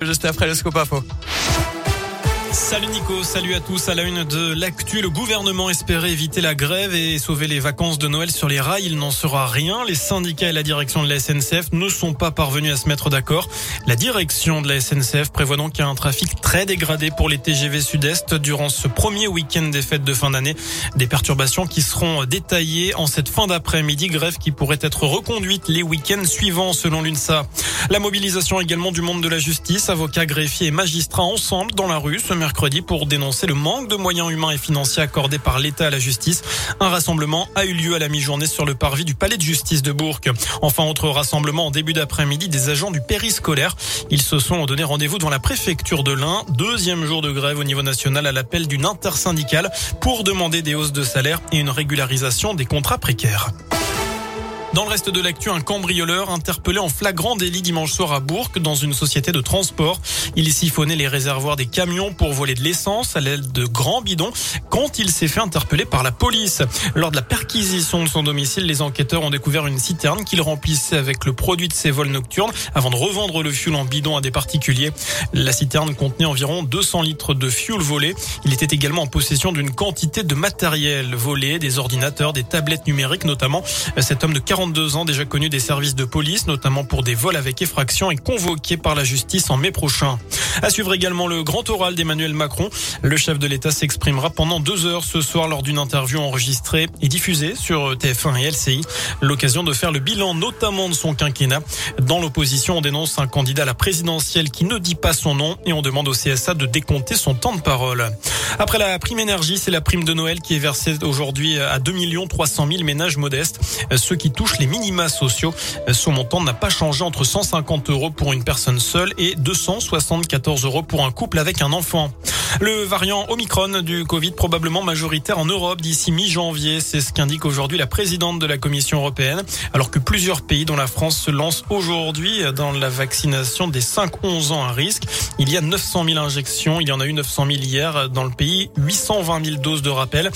Juste après le scope info. Salut Nico, salut à tous. À la une de l'actu, le gouvernement espérait éviter la grève et sauver les vacances de Noël sur les rails. Il n'en sera rien. Les syndicats et la direction de la SNCF ne sont pas parvenus à se mettre d'accord. La direction de la SNCF prévoit donc un trafic très dégradé pour les TGV Sud-Est durant ce premier week-end des fêtes de fin d'année. Des perturbations qui seront détaillées en cette fin d'après-midi. Grève qui pourrait être reconduite les week-ends suivants selon l'UNSA. La mobilisation également du monde de la justice, avocats, greffiers et magistrats ensemble dans la rue ce mercredi pour dénoncer le manque de moyens humains et financiers accordés par l'État à la justice. Un rassemblement a eu lieu à la mi-journée sur le parvis du palais de justice de Bourg. Enfin, autre rassemblement en début d'après-midi des agents du périscolaire. Ils se sont donné rendez-vous devant la préfecture de l'Ain. Deuxième jour de grève au niveau national à l'appel d'une intersyndicale pour demander des hausses de salaire et une régularisation des contrats précaires. Dans le reste de l'actu, un cambrioleur interpellé en flagrant délit dimanche soir à Bourg dans une société de transport. Il siphonnait les réservoirs des camions pour voler de l'essence à l'aide de grands bidons quand il s'est fait interpeller par la police. Lors de la perquisition de son domicile, les enquêteurs ont découvert une citerne qu'il remplissait avec le produit de ses vols nocturnes avant de revendre le fuel en bidon à des particuliers. La citerne contenait environ 200 litres de fuel volé. Il était également en possession d'une quantité de matériel volé, des ordinateurs, des tablettes numériques notamment. Cet homme de 40 42 ans, déjà connu des services de police, notamment pour des vols avec effraction, est convoqué par la justice en mai prochain. À suivre également le grand oral d'Emmanuel Macron. Le chef de l'État s'exprimera pendant deux heures ce soir lors d'une interview enregistrée et diffusée sur TF1 et LCI. L'occasion de faire le bilan notamment de son quinquennat. Dans l'opposition, on dénonce un candidat à la présidentielle qui ne dit pas son nom et on demande au CSA de décompter son temps de parole. Après la prime énergie, c'est la prime de Noël qui est versée aujourd'hui à 2 300 000 ménages modestes. Ceux qui touchent les minima sociaux. Son montant n'a pas changé entre 150 euros pour une personne seule et 274 euros pour un couple avec un enfant. Le variant Omicron du Covid probablement majoritaire en Europe d'ici mi-janvier, c'est ce qu'indique aujourd'hui la présidente de la Commission européenne, alors que plusieurs pays dont la France se lancent aujourd'hui dans la vaccination des 5-11 ans à risque. Il y a 900 000 injections, il y en a eu 900 000 hier dans le pays, 820 000 doses de rappel,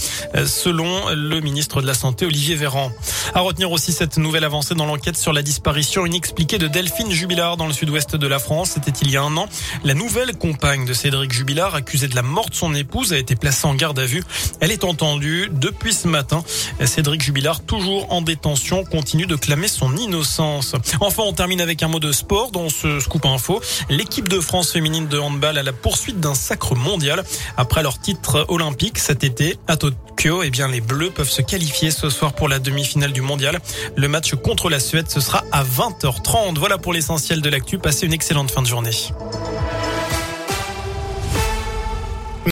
selon le ministre de la Santé Olivier Véran. À retenir aussi cette nouvelle avancée dans l'enquête sur la disparition inexpliquée de Delphine Jubilard dans le sud-ouest de la France. C'était il y a un an. La nouvelle compagne de Cédric Jubilard, accusée de la mort de son épouse, a été placée en garde à vue. Elle est entendue depuis ce matin. Cédric Jubilard, toujours en détention, continue de clamer son innocence. Enfin, on termine avec un mot de sport dans ce scoop info. L'équipe de France féminine de handball à la poursuite d'un sacre mondial. Après leur titre olympique cet été à Tokyo, eh bien, les Bleus peuvent se qualifier ce soir pour la demi-finale du mondial. Le match contre la Suède, ce sera à 20h30. Voilà pour l'essentiel de l'actu. Passez une excellente fin de journée.